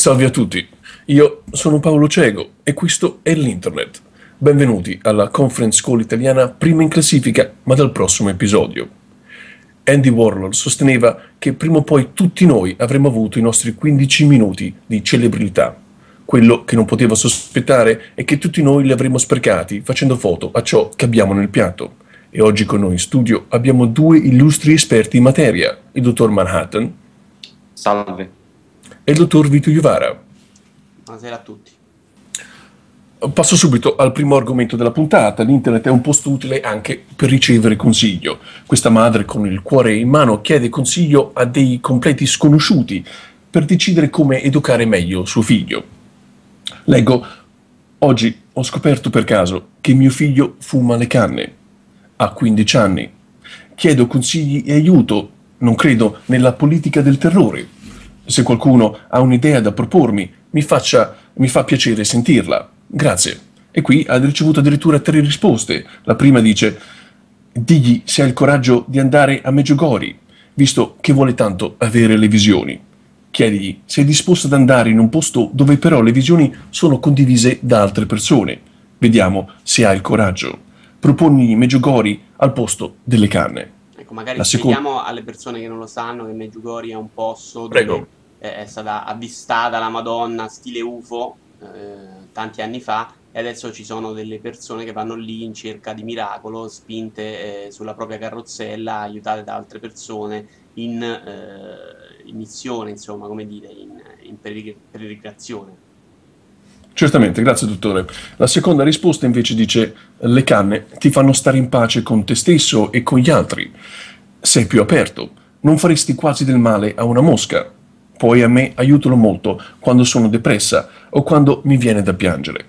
Salve a tutti, io sono Paolo Cego e questo è l'Internet. Benvenuti alla conference call italiana prima in classifica, ma dal prossimo episodio. Andy Warhol sosteneva che prima o poi tutti noi avremmo avuto i nostri 15 minuti di celebrità. Quello che non poteva sospettare è che tutti noi li avremmo sprecati facendo foto a ciò che abbiamo nel piatto. E oggi con noi in studio abbiamo due illustri esperti in materia, il dottor Manhattan. Salve e il dottor Vito Iuvara. Buonasera a tutti. Passo subito al primo argomento della puntata. L'internet è un posto utile anche per ricevere consiglio. Questa madre con il cuore in mano chiede consiglio a dei completi sconosciuti per decidere come educare meglio suo figlio. Leggo, oggi ho scoperto per caso che mio figlio fuma le canne. Ha 15 anni. Chiedo consigli e aiuto. Non credo nella politica del terrore se qualcuno ha un'idea da propormi, mi, faccia, mi fa piacere sentirla. Grazie. E qui ha ricevuto addirittura tre risposte. La prima dice: Digli se ha il coraggio di andare a Meggiugori, visto che vuole tanto avere le visioni. Chiedigli se è disposto ad andare in un posto dove però le visioni sono condivise da altre persone. Vediamo se ha il coraggio. Proponi Meggiugori al posto delle canne. Ecco, magari La spieghiamo seconda... alle persone che non lo sanno che Meggiugori è un posto dove Prego è stata avvistata la Madonna stile UFO eh, tanti anni fa e adesso ci sono delle persone che vanno lì in cerca di miracolo, spinte eh, sulla propria carrozzella, aiutate da altre persone in, eh, in missione, insomma, come dire, in, in peregrinazione. Certamente, grazie dottore. La seconda risposta invece dice le canne ti fanno stare in pace con te stesso e con gli altri. Sei più aperto, non faresti quasi del male a una mosca, poi a me aiutano molto quando sono depressa o quando mi viene da piangere.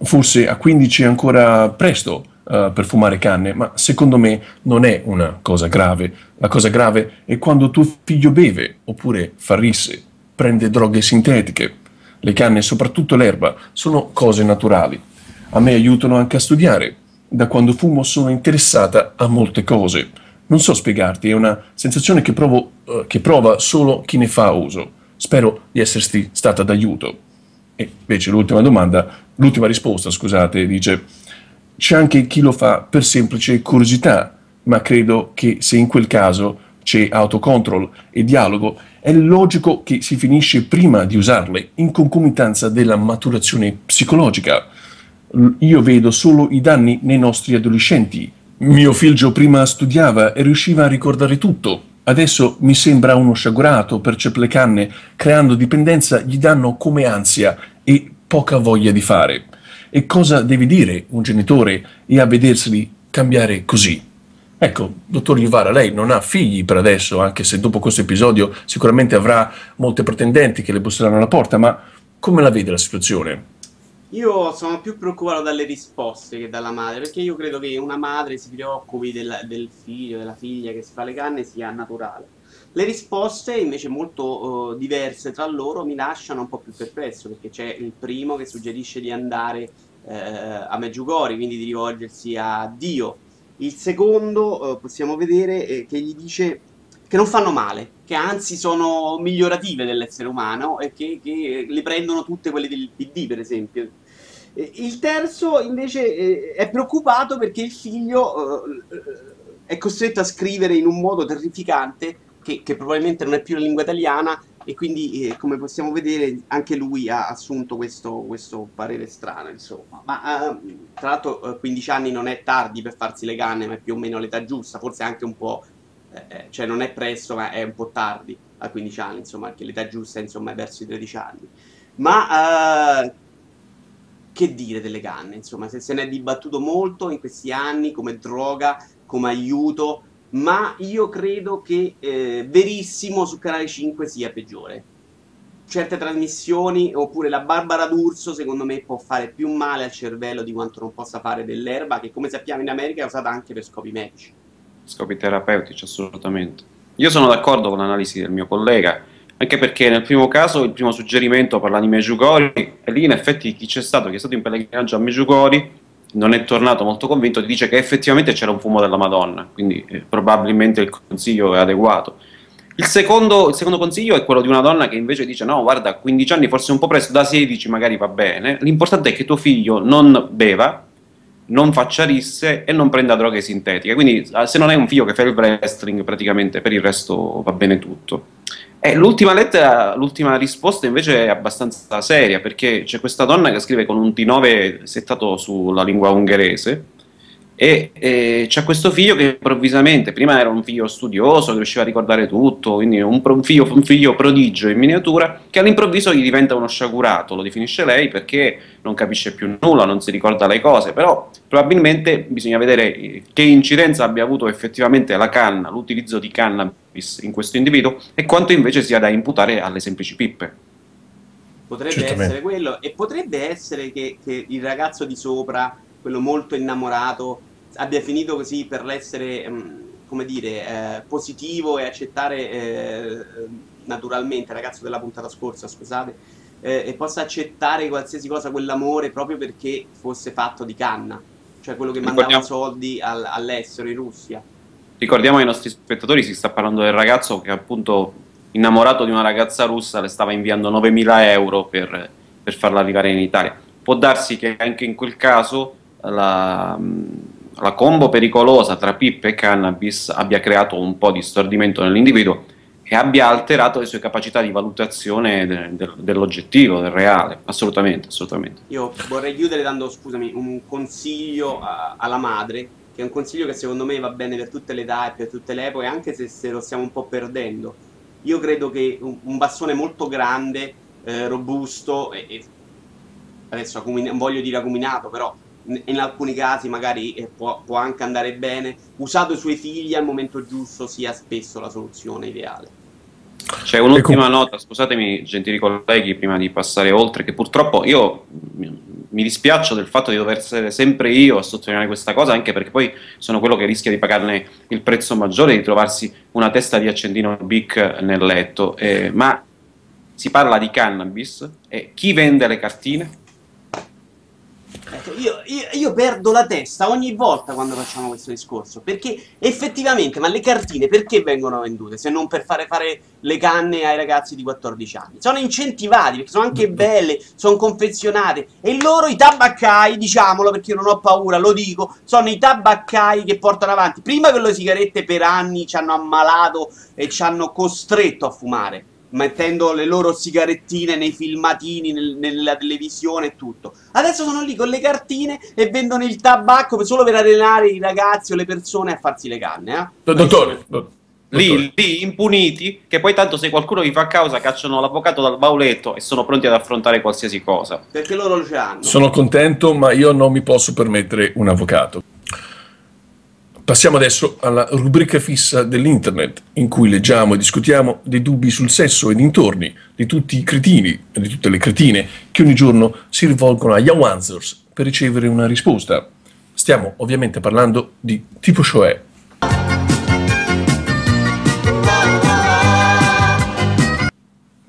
Forse a 15 è ancora presto uh, per fumare canne, ma secondo me non è una cosa grave. La cosa grave è quando tuo figlio beve oppure fa risse, prende droghe sintetiche. Le canne, soprattutto l'erba, sono cose naturali. A me aiutano anche a studiare. Da quando fumo sono interessata a molte cose non so spiegarti, è una sensazione che, provo, uh, che prova solo chi ne fa uso. Spero di esserti stata d'aiuto. E invece l'ultima domanda, l'ultima risposta, scusate, dice c'è anche chi lo fa per semplice curiosità, ma credo che se in quel caso c'è autocontrol e dialogo, è logico che si finisce prima di usarle, in concomitanza della maturazione psicologica. Io vedo solo i danni nei nostri adolescenti, mio figlio prima studiava e riusciva a ricordare tutto. Adesso mi sembra uno sciagurato, le canne, creando dipendenza gli danno come ansia e poca voglia di fare. E cosa deve dire un genitore e a vederseli cambiare così? Ecco, dottor Ivara, lei non ha figli per adesso, anche se dopo questo episodio sicuramente avrà molte pretendenti che le busseranno alla porta, ma come la vede la situazione? Io sono più preoccupato dalle risposte che dalla madre, perché io credo che una madre si preoccupi del, del figlio, della figlia che si fa le canne sia naturale. Le risposte, invece molto uh, diverse tra loro, mi lasciano un po' più perplesso, perché c'è il primo che suggerisce di andare uh, a Meggiugori, quindi di rivolgersi a Dio. Il secondo, uh, possiamo vedere, che gli dice che non fanno male, che anzi sono migliorative dell'essere umano e che, che le prendono tutte quelle del PD, per esempio il terzo invece eh, è preoccupato perché il figlio eh, è costretto a scrivere in un modo terrificante che, che probabilmente non è più la lingua italiana e quindi eh, come possiamo vedere anche lui ha assunto questo, questo parere strano insomma. Ma tra l'altro 15 anni non è tardi per farsi le canne ma è più o meno l'età giusta forse anche un po' eh, cioè non è presto ma è un po' tardi a 15 anni insomma perché l'età giusta insomma è verso i 13 anni. Ma che dire delle canne, insomma, se, se ne è dibattuto molto in questi anni come droga, come aiuto, ma io credo che eh, Verissimo su Canale 5 sia peggiore. Certe trasmissioni, oppure la Barbara D'Urso, secondo me può fare più male al cervello di quanto non possa fare dell'erba, che come sappiamo in America è usata anche per scopi medici. Scopi terapeutici, assolutamente. Io sono d'accordo con l'analisi del mio collega, anche perché nel primo caso il primo suggerimento parla di Meggiugori e lì in effetti chi c'è stato, chi è stato in pellegrinaggio a Meggiugori non è tornato molto convinto, dice che effettivamente c'era un fumo della Madonna, quindi eh, probabilmente il consiglio è adeguato. Il secondo, il secondo, consiglio è quello di una donna che invece dice: No, guarda, a 15 anni forse un po' presto, da 16 magari va bene. L'importante è che tuo figlio non beva, non faccia risse e non prenda droghe sintetiche. Quindi, se non hai un figlio che fa il wrestling, praticamente per il resto va bene tutto. E l'ultima lettera, l'ultima risposta invece è abbastanza seria perché c'è questa donna che scrive con un T9 settato sulla lingua ungherese e, e c'è questo figlio che improvvisamente, prima era un figlio studioso che riusciva a ricordare tutto, quindi un, un, figlio, un figlio prodigio in miniatura, che all'improvviso gli diventa uno sciagurato, lo definisce lei perché non capisce più nulla, non si ricorda le cose, però probabilmente bisogna vedere che incidenza abbia avuto effettivamente la canna, l'utilizzo di cannabis in questo individuo e quanto invece sia da imputare alle semplici pippe. Potrebbe Certamente. essere quello e potrebbe essere che, che il ragazzo di sopra quello molto innamorato, abbia finito così per l'essere, mm, come dire, eh, positivo e accettare eh, naturalmente, ragazzo della puntata scorsa, scusate, eh, e possa accettare qualsiasi cosa, quell'amore, proprio perché fosse fatto di canna, cioè quello che mandava soldi al, all'estero, in Russia. Ricordiamo ai nostri spettatori, si sta parlando del ragazzo che appunto innamorato di una ragazza russa le stava inviando 9.000 euro per, per farla arrivare in Italia. Può darsi che anche in quel caso la, la combo pericolosa tra PIP e cannabis abbia creato un po' di stordimento nell'individuo e abbia alterato le sue capacità di valutazione de, de, dell'oggettivo, del reale. Assolutamente, assolutamente. Io vorrei chiudere dando, scusami, un consiglio a, alla madre, che è un consiglio che secondo me va bene per tutte le età e per tutte le epoche, anche se, se lo stiamo un po' perdendo. Io credo che un, un bastone molto grande, eh, robusto, e, e adesso non voglio dire acuminato, però in alcuni casi magari eh, può, può, anche andare bene, usato i suoi figli al momento giusto sia spesso la soluzione ideale. C'è un'ultima nota, scusatemi gentili colleghi, prima di passare oltre, che purtroppo io mi dispiaccio del fatto di dover essere sempre io a sottolineare questa cosa, anche perché poi sono quello che rischia di pagarne il prezzo maggiore, di trovarsi una testa di accendino Bic nel letto, eh, ma si parla di cannabis e chi vende le cartine? Ecco, io, io, io, perdo la testa ogni volta quando facciamo questo discorso, perché effettivamente, ma le cartine perché vengono vendute se non per fare fare le canne ai ragazzi di 14 anni? Sono incentivati, perché sono anche belle, sono confezionate, e loro i tabaccai, diciamolo perché io non ho paura, lo dico, sono i tabaccai che portano avanti, prima che le sigarette per anni ci hanno ammalato e ci hanno costretto a fumare mettendo le loro sigarettine nei filmatini, nel, nella televisione e tutto. Adesso sono lì con le cartine e vendono il tabacco solo per allenare i ragazzi o le persone a farsi le canne. Eh? Dottore, Lì, lì, impuniti, che poi tanto se qualcuno vi fa causa cacciano l'avvocato dal bauletto e sono pronti ad affrontare qualsiasi cosa. Perché loro lo hanno. Sono contento, ma io non mi posso permettere un avvocato. Passiamo adesso alla rubrica fissa dell'internet, in cui leggiamo e discutiamo dei dubbi sul sesso e dintorni di tutti i cretini e di tutte le cretine che ogni giorno si rivolgono a Yawansers per ricevere una risposta. Stiamo ovviamente parlando di tipo cioè.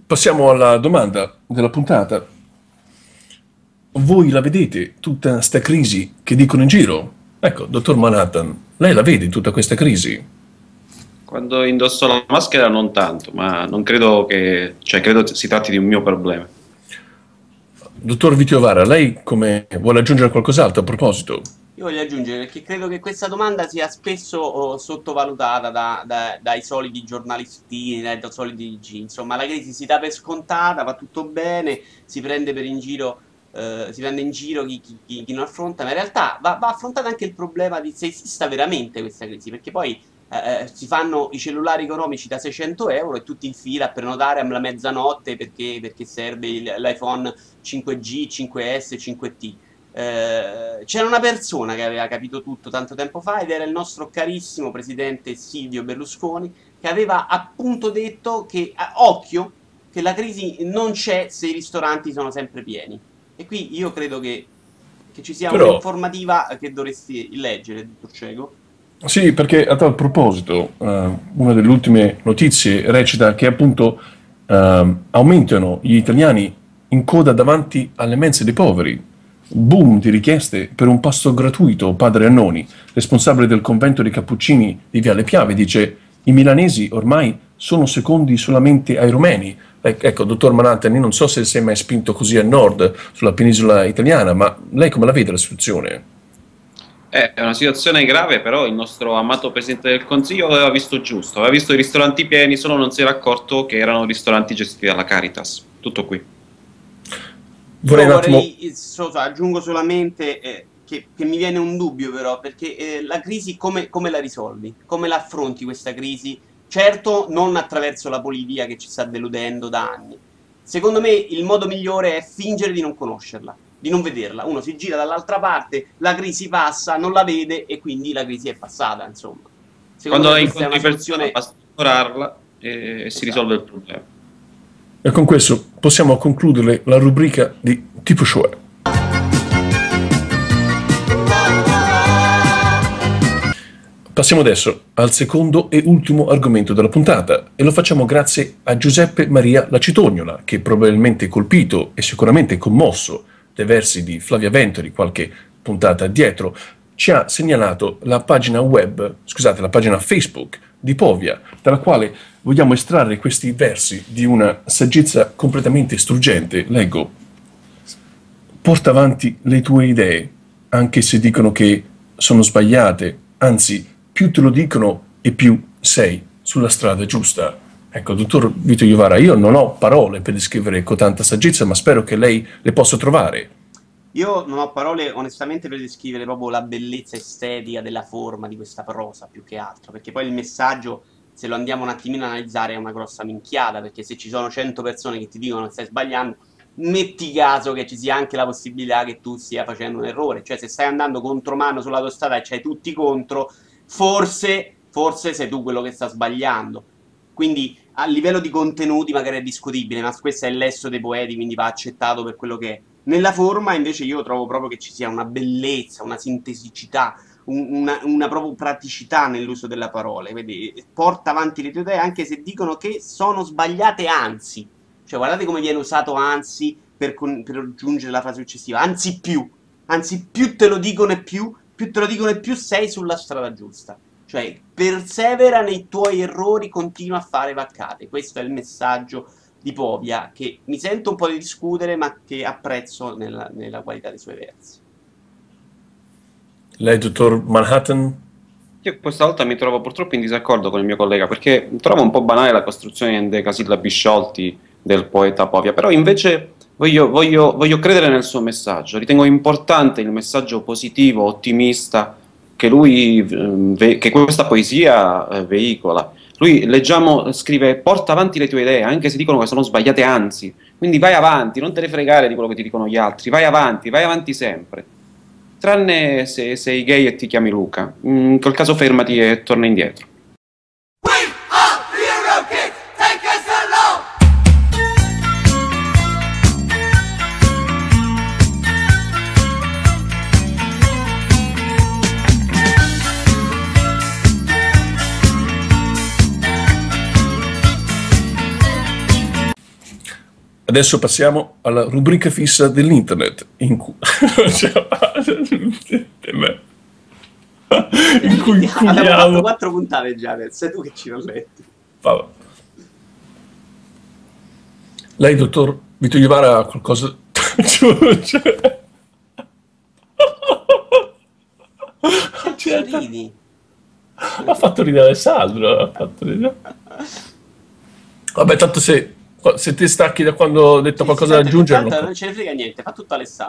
Passiamo alla domanda della puntata. Voi la vedete tutta sta crisi che dicono in giro? Ecco, dottor Manhattan, lei la vede tutta questa crisi? Quando indosso la maschera non tanto, ma non credo che, cioè credo si tratti di un mio problema. Dottor Vitiovara, lei come vuole aggiungere qualcos'altro a proposito? Io voglio aggiungere perché credo che questa domanda sia spesso oh, sottovalutata da, da, dai soliti giornalistini, dai, dai soliti G. Insomma, la crisi si dà per scontata, va tutto bene, si prende per in giro eh, si prende in giro chi, chi, chi, non affronta, ma in realtà va, va, affrontato anche il problema di se esista veramente questa crisi, perché poi eh, eh si fanno i cellulari economici da 600 euro e tutti in fila a prenotare alla mezzanotte perché, perché serve il, l'iPhone 5G, 5S, 5T. Eh, c'era una persona che aveva capito tutto tanto tempo fa ed era il nostro carissimo presidente Silvio Berlusconi che aveva appunto detto che, occhio, che la crisi non c'è se i ristoranti sono sempre pieni. E qui io credo che, che ci sia Però... un'informativa che dovresti leggere, dottor Cego. Sì, perché a tal proposito, uh, una delle ultime notizie recita che appunto uh, aumentano gli italiani in coda davanti alle mense dei poveri. Boom di richieste per un pasto gratuito. Padre Annoni, responsabile del convento dei Cappuccini di Viale Piave, dice: I milanesi ormai sono secondi solamente ai rumeni. Ecco, dottor Manhattan, io non so se si è mai spinto così a nord sulla penisola italiana, ma lei come la vede la situazione? È una situazione grave, però il nostro amato Presidente del Consiglio aveva visto giusto, aveva visto i ristoranti pieni, solo non si era accorto che erano ristoranti gestiti dalla Caritas. Tutto qui. Vorrei, attimo... so, aggiungo solamente eh, che, che, mi viene un dubbio però, perché eh, la crisi come, come la risolvi? Come la affronti questa crisi? Certo, non attraverso la politica che ci sta deludendo da anni. Secondo me il modo migliore è fingere di non conoscerla di non vederla. Uno si gira dall'altra parte, la crisi passa, non la vede e quindi la crisi è passata, insomma. Secondo Quando hai una soluzione basta ignorarla e, e esatto. si risolve il problema. E con questo possiamo concludere la rubrica di Tipo Show. Passiamo adesso al secondo e ultimo argomento della puntata e lo facciamo grazie a Giuseppe Maria Lacitognola, che probabilmente colpito e sicuramente commosso dei versi di Flavia Ventori qualche puntata dietro, ci ha segnalato la pagina web, scusate, la pagina Facebook di Povia, dalla quale vogliamo estrarre questi versi di una saggezza completamente struggente. Leggo: Porta avanti le tue idee, anche se dicono che sono sbagliate, anzi, più te lo dicono e più sei sulla strada giusta. Ecco, dottor Vito Iovara, io non ho parole per descrivere con tanta saggezza, ma spero che lei le possa trovare. Io non ho parole onestamente per descrivere proprio la bellezza estetica della forma di questa prosa, più che altro, perché poi il messaggio, se lo andiamo un attimino a analizzare, è una grossa minchiata, perché se ci sono 100 persone che ti dicono che stai sbagliando, metti caso che ci sia anche la possibilità che tu stia facendo un errore, cioè se stai andando contro mano sull'autostrada e c'hai tutti contro, forse, forse sei tu quello che sta sbagliando. Quindi a livello di contenuti magari è discutibile, ma questo è l'esso dei poeti, quindi va accettato per quello che è. Nella forma invece io trovo proprio che ci sia una bellezza, una sintesicità, un, una, una, proprio praticità nell'uso della parola. Vedi, porta avanti le tue idee anche se dicono che sono sbagliate, anzi. Cioè, guardate come viene usato anzi per, con, per aggiungere la frase successiva. Anzi più. Anzi, più te lo dicono e più, più te lo dicono e più sei sulla strada giusta. Cioè, persevera nei tuoi errori, continua a fare vaccate. Questo è il messaggio di Povia, che mi sento un po' di discutere, ma che apprezzo nella, nella qualità dei suoi versi. Lei, dottor Manhattan? Io questa volta mi trovo purtroppo in disaccordo con il mio collega, perché trovo un po' banale la costruzione in decasillabi sciolti del poeta Povia, però invece voglio, voglio, voglio credere nel suo messaggio, ritengo importante il messaggio positivo, ottimista, che, lui, ehm, che questa poesia eh, veicola. Lui, leggiamo, scrive, porta avanti le tue idee, anche se dicono che sono sbagliate, anzi. Quindi vai avanti, non te ne fregare di quello che ti dicono gli altri, vai avanti, vai avanti sempre. Tranne se sei gay e ti chiami Luca. In quel caso fermati e torna indietro. Adesso passiamo alla rubrica fissa dell'internet, in cui... in cui Abbiamo fatto quattro puntate già, sei tu che ci ho letto. Vabbè. Lei, dottor Vito Iovara, ha qualcosa... ridi? Ha fatto ridere Alessandro, ha fatto ridere. Vabbè, tanto se se ti stacchi da quando ho detto sì, qualcosa da aggiungere. Non ce ne frega niente, fa tutto Alessandro.